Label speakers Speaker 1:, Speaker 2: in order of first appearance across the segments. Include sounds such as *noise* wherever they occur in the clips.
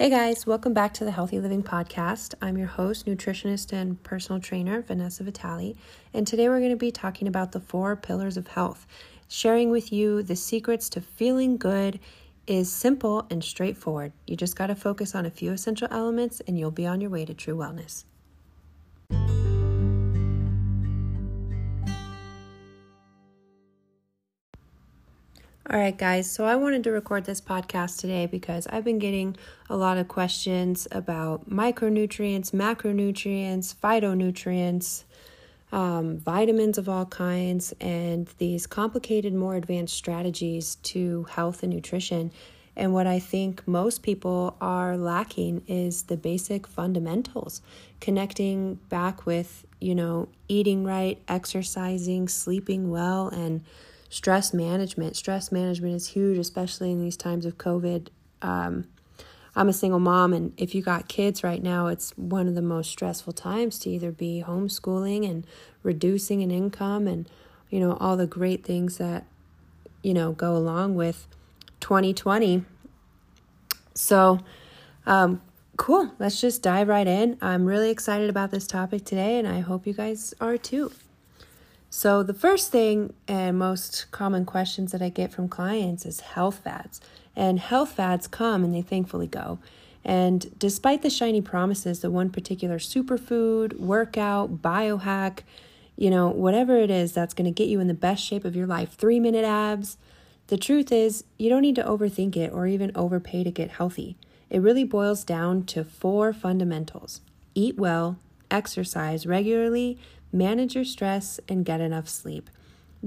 Speaker 1: Hey guys, welcome back to the Healthy Living Podcast. I'm your host, nutritionist, and personal trainer, Vanessa Vitale. And today we're going to be talking about the four pillars of health, sharing with you the secrets to feeling good is simple and straightforward. You just got to focus on a few essential elements and you'll be on your way to true wellness. All right, guys. So I wanted to record this podcast today because I've been getting a lot of questions about micronutrients, macronutrients, phytonutrients, um, vitamins of all kinds, and these complicated, more advanced strategies to health and nutrition. And what I think most people are lacking is the basic fundamentals, connecting back with, you know, eating right, exercising, sleeping well, and stress management. Stress management is huge, especially in these times of COVID. Um, I'm a single mom, and if you got kids right now, it's one of the most stressful times to either be homeschooling and reducing an income and, you know, all the great things that, you know, go along with 2020. So, um, cool. Let's just dive right in. I'm really excited about this topic today, and I hope you guys are too. So, the first thing and most common questions that I get from clients is health fads. And health fads come and they thankfully go. And despite the shiny promises that one particular superfood, workout, biohack, you know, whatever it is that's going to get you in the best shape of your life, three minute abs, the truth is you don't need to overthink it or even overpay to get healthy. It really boils down to four fundamentals eat well, exercise regularly, manage your stress, and get enough sleep.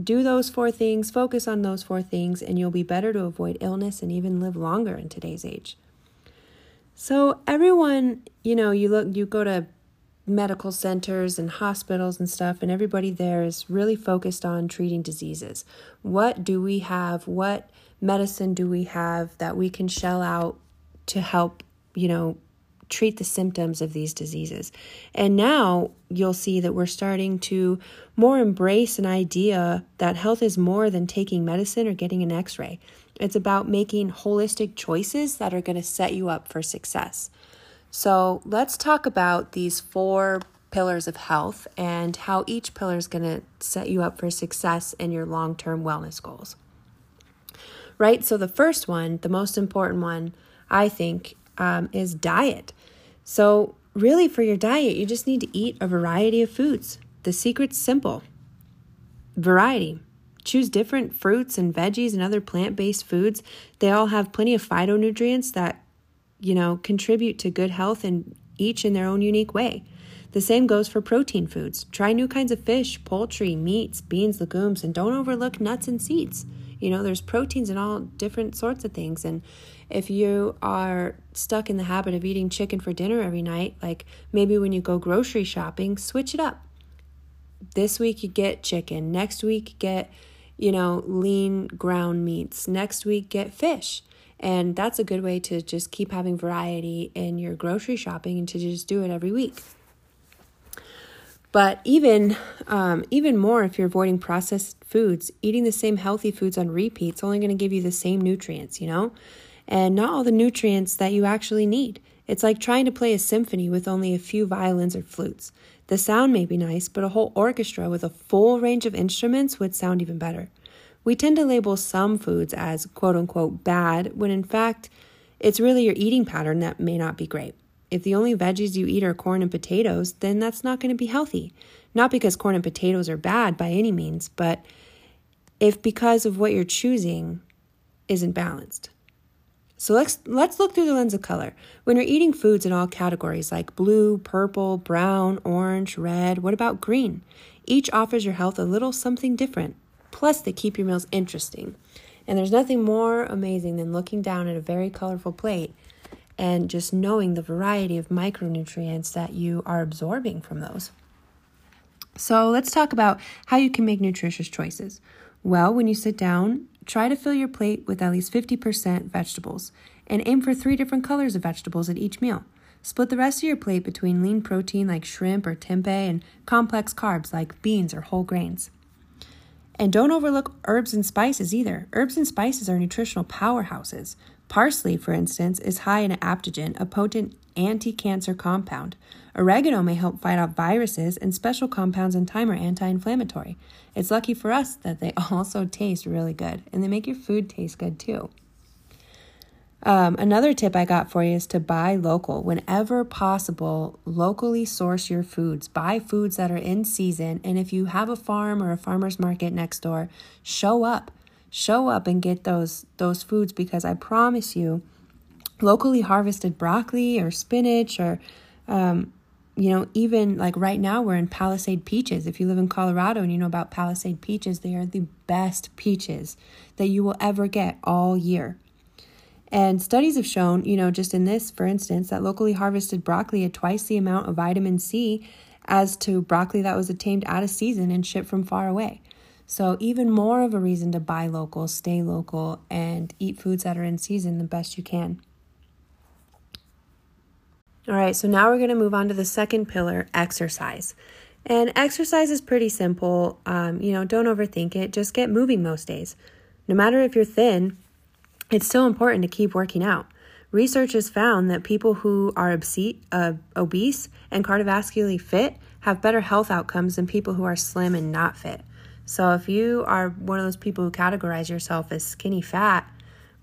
Speaker 1: Do those four things, focus on those four things, and you'll be better to avoid illness and even live longer in today's age. So, everyone, you know, you look, you go to medical centers and hospitals and stuff, and everybody there is really focused on treating diseases. What do we have? What medicine do we have that we can shell out to help, you know, treat the symptoms of these diseases. And now you'll see that we're starting to more embrace an idea that health is more than taking medicine or getting an x ray. It's about making holistic choices that are going to set you up for success. So let's talk about these four pillars of health and how each pillar is going to set you up for success in your long term wellness goals. Right? So, the first one, the most important one, I think, um, is diet. So, really, for your diet, you just need to eat a variety of foods. The secret's simple variety. Choose different fruits and veggies and other plant based foods. They all have plenty of phytonutrients that, you know, contribute to good health and each in their own unique way. The same goes for protein foods. Try new kinds of fish, poultry, meats, beans, legumes, and don't overlook nuts and seeds. You know, there's proteins in all different sorts of things. And if you are stuck in the habit of eating chicken for dinner every night, like maybe when you go grocery shopping, switch it up. This week you get chicken, next week get, you know, lean ground meats, next week get fish. And that's a good way to just keep having variety in your grocery shopping and to just do it every week. But even um, even more, if you're avoiding processed foods, eating the same healthy foods on repeat is only going to give you the same nutrients, you know, and not all the nutrients that you actually need. It's like trying to play a symphony with only a few violins or flutes. The sound may be nice, but a whole orchestra with a full range of instruments would sound even better. We tend to label some foods as quote unquote bad when in fact it's really your eating pattern that may not be great. If the only veggies you eat are corn and potatoes, then that's not going to be healthy. Not because corn and potatoes are bad by any means, but if because of what you're choosing isn't balanced. So let's let's look through the lens of color. When you're eating foods in all categories like blue, purple, brown, orange, red, what about green? Each offers your health a little something different. Plus they keep your meals interesting. And there's nothing more amazing than looking down at a very colorful plate and just knowing the variety of micronutrients that you are absorbing from those. So, let's talk about how you can make nutritious choices. Well, when you sit down, try to fill your plate with at least 50% vegetables and aim for three different colors of vegetables at each meal. Split the rest of your plate between lean protein like shrimp or tempeh and complex carbs like beans or whole grains. And don't overlook herbs and spices either. Herbs and spices are nutritional powerhouses. Parsley, for instance, is high in apigenin, a potent anti cancer compound. Oregano may help fight off viruses, and special compounds in thyme are anti inflammatory. It's lucky for us that they *laughs* also taste really good, and they make your food taste good too. Um, another tip I got for you is to buy local. Whenever possible, locally source your foods. Buy foods that are in season. And if you have a farm or a farmer's market next door, show up. Show up and get those those foods because I promise you, locally harvested broccoli or spinach or um, you know, even like right now, we're in Palisade peaches. If you live in Colorado and you know about Palisade peaches, they are the best peaches that you will ever get all year. And studies have shown, you know, just in this, for instance, that locally harvested broccoli had twice the amount of vitamin C as to broccoli that was obtained out of season and shipped from far away. So, even more of a reason to buy local, stay local, and eat foods that are in season the best you can. All right, so now we're going to move on to the second pillar exercise. And exercise is pretty simple. Um, you know, don't overthink it, just get moving most days. No matter if you're thin it's still important to keep working out. Research has found that people who are obese, uh, obese and cardiovascularly fit have better health outcomes than people who are slim and not fit. So, if you are one of those people who categorize yourself as skinny fat,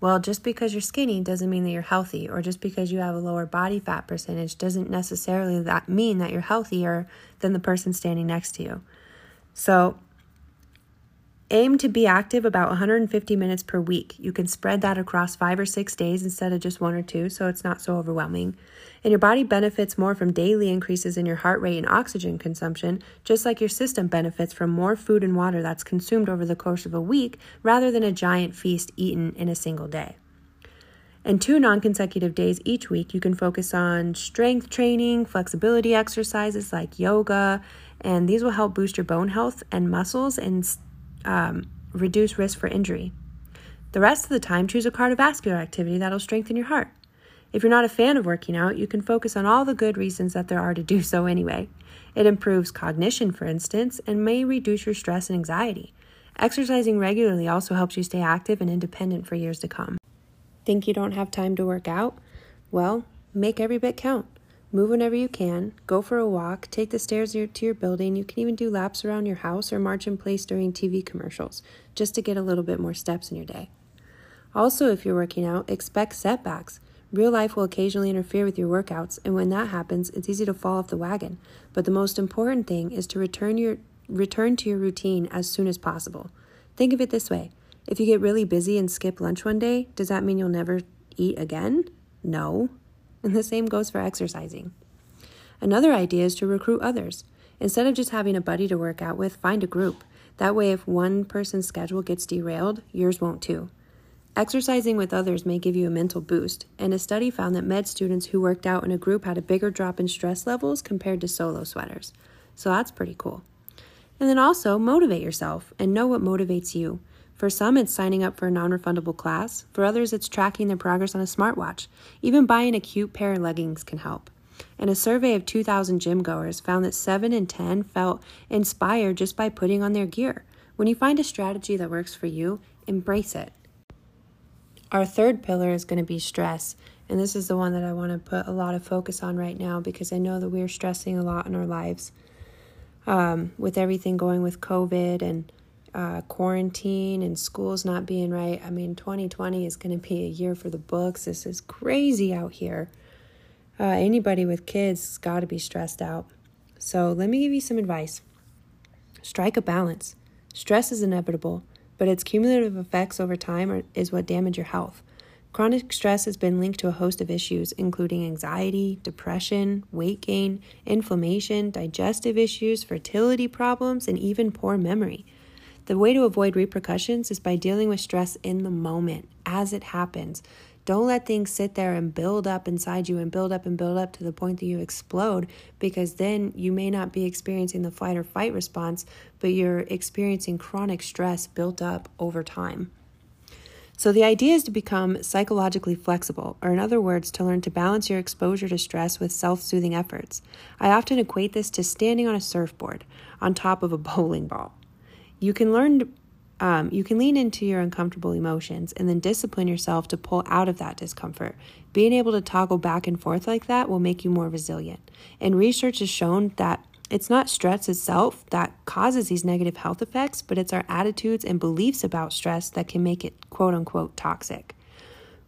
Speaker 1: well, just because you're skinny doesn't mean that you're healthy, or just because you have a lower body fat percentage doesn't necessarily that mean that you're healthier than the person standing next to you. So, Aim to be active about 150 minutes per week. You can spread that across five or six days instead of just one or two, so it's not so overwhelming. And your body benefits more from daily increases in your heart rate and oxygen consumption, just like your system benefits from more food and water that's consumed over the course of a week rather than a giant feast eaten in a single day. And two non consecutive days each week, you can focus on strength training, flexibility exercises like yoga, and these will help boost your bone health and muscles and um, reduce risk for injury. The rest of the time, choose a cardiovascular activity that'll strengthen your heart. If you're not a fan of working out, you can focus on all the good reasons that there are to do so anyway. It improves cognition, for instance, and may reduce your stress and anxiety. Exercising regularly also helps you stay active and independent for years to come. Think you don't have time to work out? Well, make every bit count. Move whenever you can, go for a walk, take the stairs to your building. You can even do laps around your house or march in place during TV commercials just to get a little bit more steps in your day. Also, if you're working out, expect setbacks. Real life will occasionally interfere with your workouts, and when that happens, it's easy to fall off the wagon. But the most important thing is to return your return to your routine as soon as possible. Think of it this way. If you get really busy and skip lunch one day, does that mean you'll never eat again? No. And the same goes for exercising. Another idea is to recruit others. Instead of just having a buddy to work out with, find a group. That way, if one person's schedule gets derailed, yours won't too. Exercising with others may give you a mental boost, and a study found that med students who worked out in a group had a bigger drop in stress levels compared to solo sweaters. So that's pretty cool. And then also motivate yourself and know what motivates you. For some, it's signing up for a non refundable class. For others, it's tracking their progress on a smartwatch. Even buying a cute pair of leggings can help. And a survey of 2,000 gym goers found that 7 in 10 felt inspired just by putting on their gear. When you find a strategy that works for you, embrace it. Our third pillar is going to be stress. And this is the one that I want to put a lot of focus on right now because I know that we're stressing a lot in our lives. Um, with everything going with COVID and uh, quarantine and schools not being right. I mean, 2020 is going to be a year for the books. This is crazy out here. Uh, anybody with kids has got to be stressed out. So, let me give you some advice strike a balance. Stress is inevitable, but its cumulative effects over time are, is what damage your health. Chronic stress has been linked to a host of issues, including anxiety, depression, weight gain, inflammation, digestive issues, fertility problems, and even poor memory. The way to avoid repercussions is by dealing with stress in the moment as it happens. Don't let things sit there and build up inside you and build up and build up to the point that you explode because then you may not be experiencing the flight or fight response, but you're experiencing chronic stress built up over time. So, the idea is to become psychologically flexible, or in other words, to learn to balance your exposure to stress with self soothing efforts. I often equate this to standing on a surfboard on top of a *laughs* bowling ball. You can learn um, you can lean into your uncomfortable emotions and then discipline yourself to pull out of that discomfort. Being able to toggle back and forth like that will make you more resilient. And research has shown that it's not stress itself that causes these negative health effects, but it's our attitudes and beliefs about stress that can make it quote unquote toxic.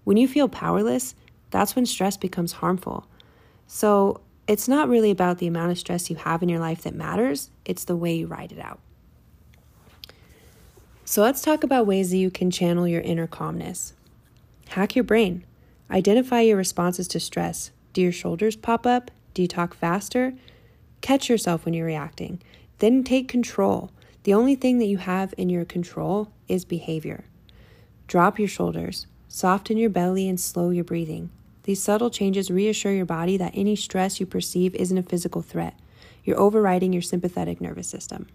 Speaker 1: When you feel powerless, that's when stress becomes harmful. So it's not really about the amount of stress you have in your life that matters, it's the way you ride it out. So let's talk about ways that you can channel your inner calmness. Hack your brain. Identify your responses to stress. Do your shoulders pop up? Do you talk faster? Catch yourself when you're reacting. Then take control. The only thing that you have in your control is behavior. Drop your shoulders, soften your belly, and slow your breathing. These subtle changes reassure your body that any stress you perceive isn't a physical threat. You're overriding your sympathetic nervous system.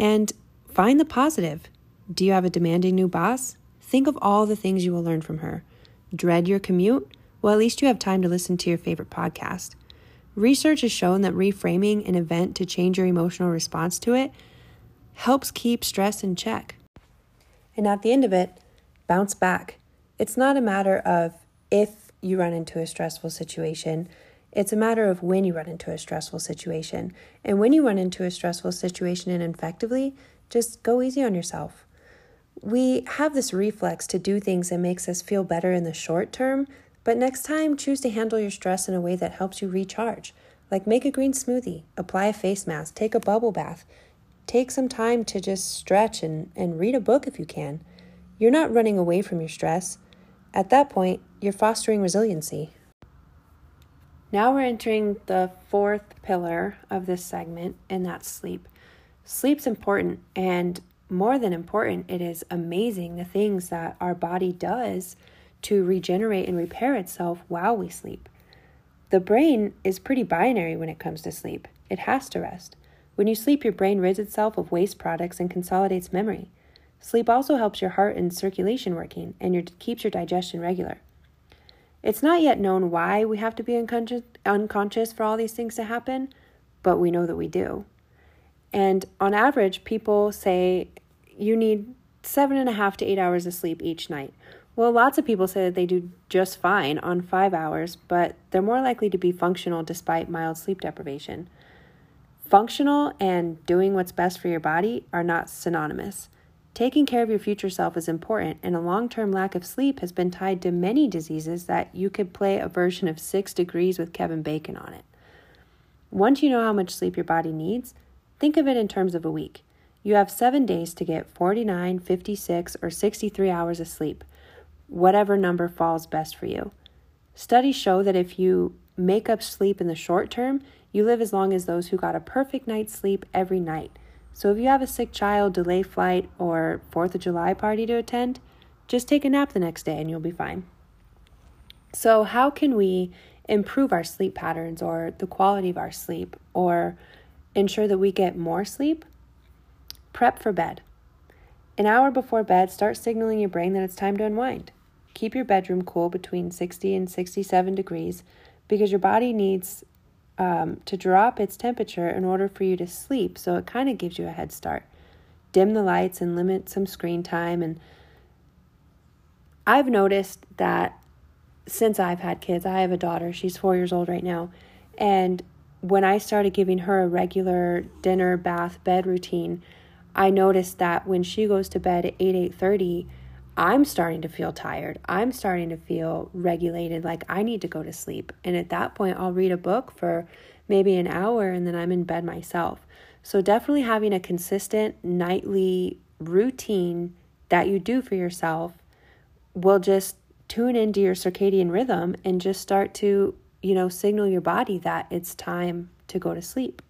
Speaker 1: And find the positive. Do you have a demanding new boss? Think of all the things you will learn from her. Dread your commute? Well, at least you have time to listen to your favorite podcast. Research has shown that reframing an event to change your emotional response to it helps keep stress in check. And at the end of it, bounce back. It's not a matter of if you run into a stressful situation, it's a matter of when you run into a stressful situation. And when you run into a stressful situation and effectively, just go easy on yourself. We have this reflex to do things that makes us feel better in the short term but next time, choose to handle your stress in a way that helps you recharge. Like make a green smoothie, apply a face mask, take a bubble bath, take some time to just stretch and, and read a book if you can. You're not running away from your stress. At that point, you're fostering resiliency. Now we're entering the fourth pillar of this segment, and that's sleep. Sleep's important, and more than important, it is amazing the things that our body does to regenerate and repair itself while we sleep. The brain is pretty binary when it comes to sleep. It has to rest. When you sleep, your brain rids itself of waste products and consolidates memory. Sleep also helps your heart and circulation working and your, keeps your digestion regular. It's not yet known why we have to be unconscious, unconscious for all these things to happen, but we know that we do. And on average, people say you need seven and a half to eight hours of sleep each night, well, lots of people say that they do just fine on five hours, but they're more likely to be functional despite mild sleep deprivation. Functional and doing what's best for your body are not synonymous. Taking care of your future self is important, and a long term lack of sleep has been tied to many diseases that you could play a version of Six Degrees with Kevin Bacon on it. Once you know how much sleep your body needs, think of it in terms of a week. You have seven days to get 49, 56, or 63 hours of sleep whatever number falls best for you. Studies show that if you make up sleep in the short term, you live as long as those who got a perfect night's sleep every night. So if you have a sick child, delay flight, or 4th of July party to attend, just take a nap the next day and you'll be fine. So, how can we improve our sleep patterns or the quality of our sleep or ensure that we get more sleep? Prep for bed. An hour before bed, start signaling your brain that it's time to unwind. Keep your bedroom cool between 60 and 67 degrees because your body needs um, to drop its temperature in order for you to sleep. So it kind of gives you a head start. Dim the lights and limit some screen time. And I've noticed that since I've had kids, I have a daughter, she's four years old right now. And when I started giving her a regular dinner, bath, bed routine, I noticed that when she goes to bed at 8, 8.30, I'm starting to feel tired. I'm starting to feel regulated, like I need to go to sleep. And at that point, I'll read a book for maybe an hour and then I'm in bed myself. So, definitely having a consistent nightly routine that you do for yourself will just tune into your circadian rhythm and just start to, you know, signal your body that it's time to go to sleep.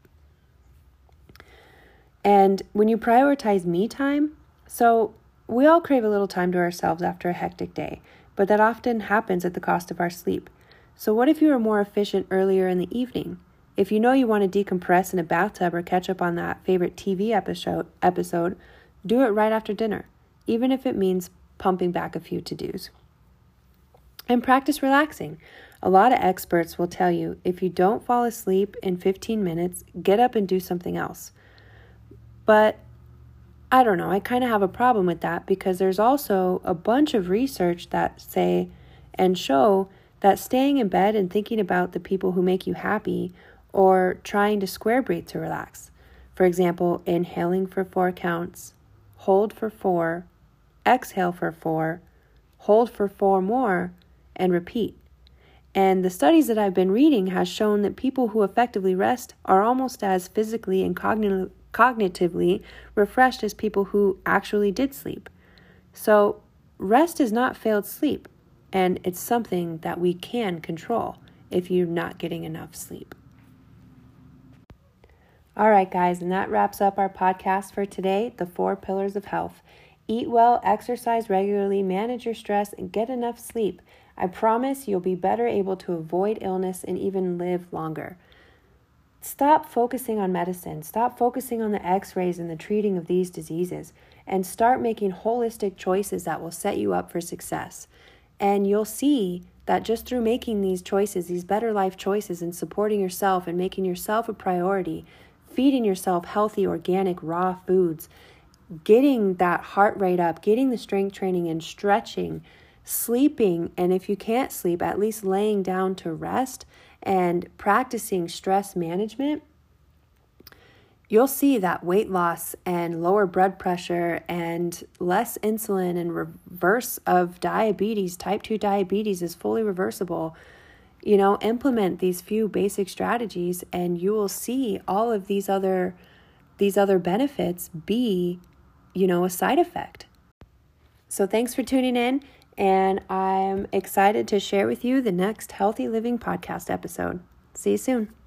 Speaker 1: And when you prioritize me time, so we all crave a little time to ourselves after a hectic day, but that often happens at the cost of our sleep. So, what if you were more efficient earlier in the evening? If you know you want to decompress in a bathtub or catch up on that favorite TV episode, episode, do it right after dinner, even if it means pumping back a few to dos. And practice relaxing. A lot of experts will tell you if you don't fall asleep in 15 minutes, get up and do something else. But I don't know, I kind of have a problem with that because there's also a bunch of research that say and show that staying in bed and thinking about the people who make you happy or trying to square breathe to relax. For example, inhaling for four counts, hold for four, exhale for four, hold for four more, and repeat. And the studies that I've been reading has shown that people who effectively rest are almost as physically and cognitively cognitively refreshed as people who actually did sleep. So, rest is not failed sleep, and it's something that we can control if you're not getting enough sleep. All right, guys, and that wraps up our podcast for today The Four Pillars of Health. Eat well, exercise regularly, manage your stress, and get enough sleep. I promise you'll be better able to avoid illness and even live longer. Stop focusing on medicine. Stop focusing on the x rays and the treating of these diseases and start making holistic choices that will set you up for success. And you'll see that just through making these choices, these better life choices, and supporting yourself and making yourself a priority, feeding yourself healthy, organic, raw foods, getting that heart rate up, getting the strength training and stretching, sleeping, and if you can't sleep, at least laying down to rest and practicing stress management, you'll see that weight loss and lower blood pressure and less insulin and reverse of diabetes, type 2 diabetes, is fully reversible. You know, implement these few basic strategies and you will see all of these other these other benefits be, you know, a side effect. So thanks for tuning in and I'm excited to share with you the next Healthy Living podcast episode. See you soon.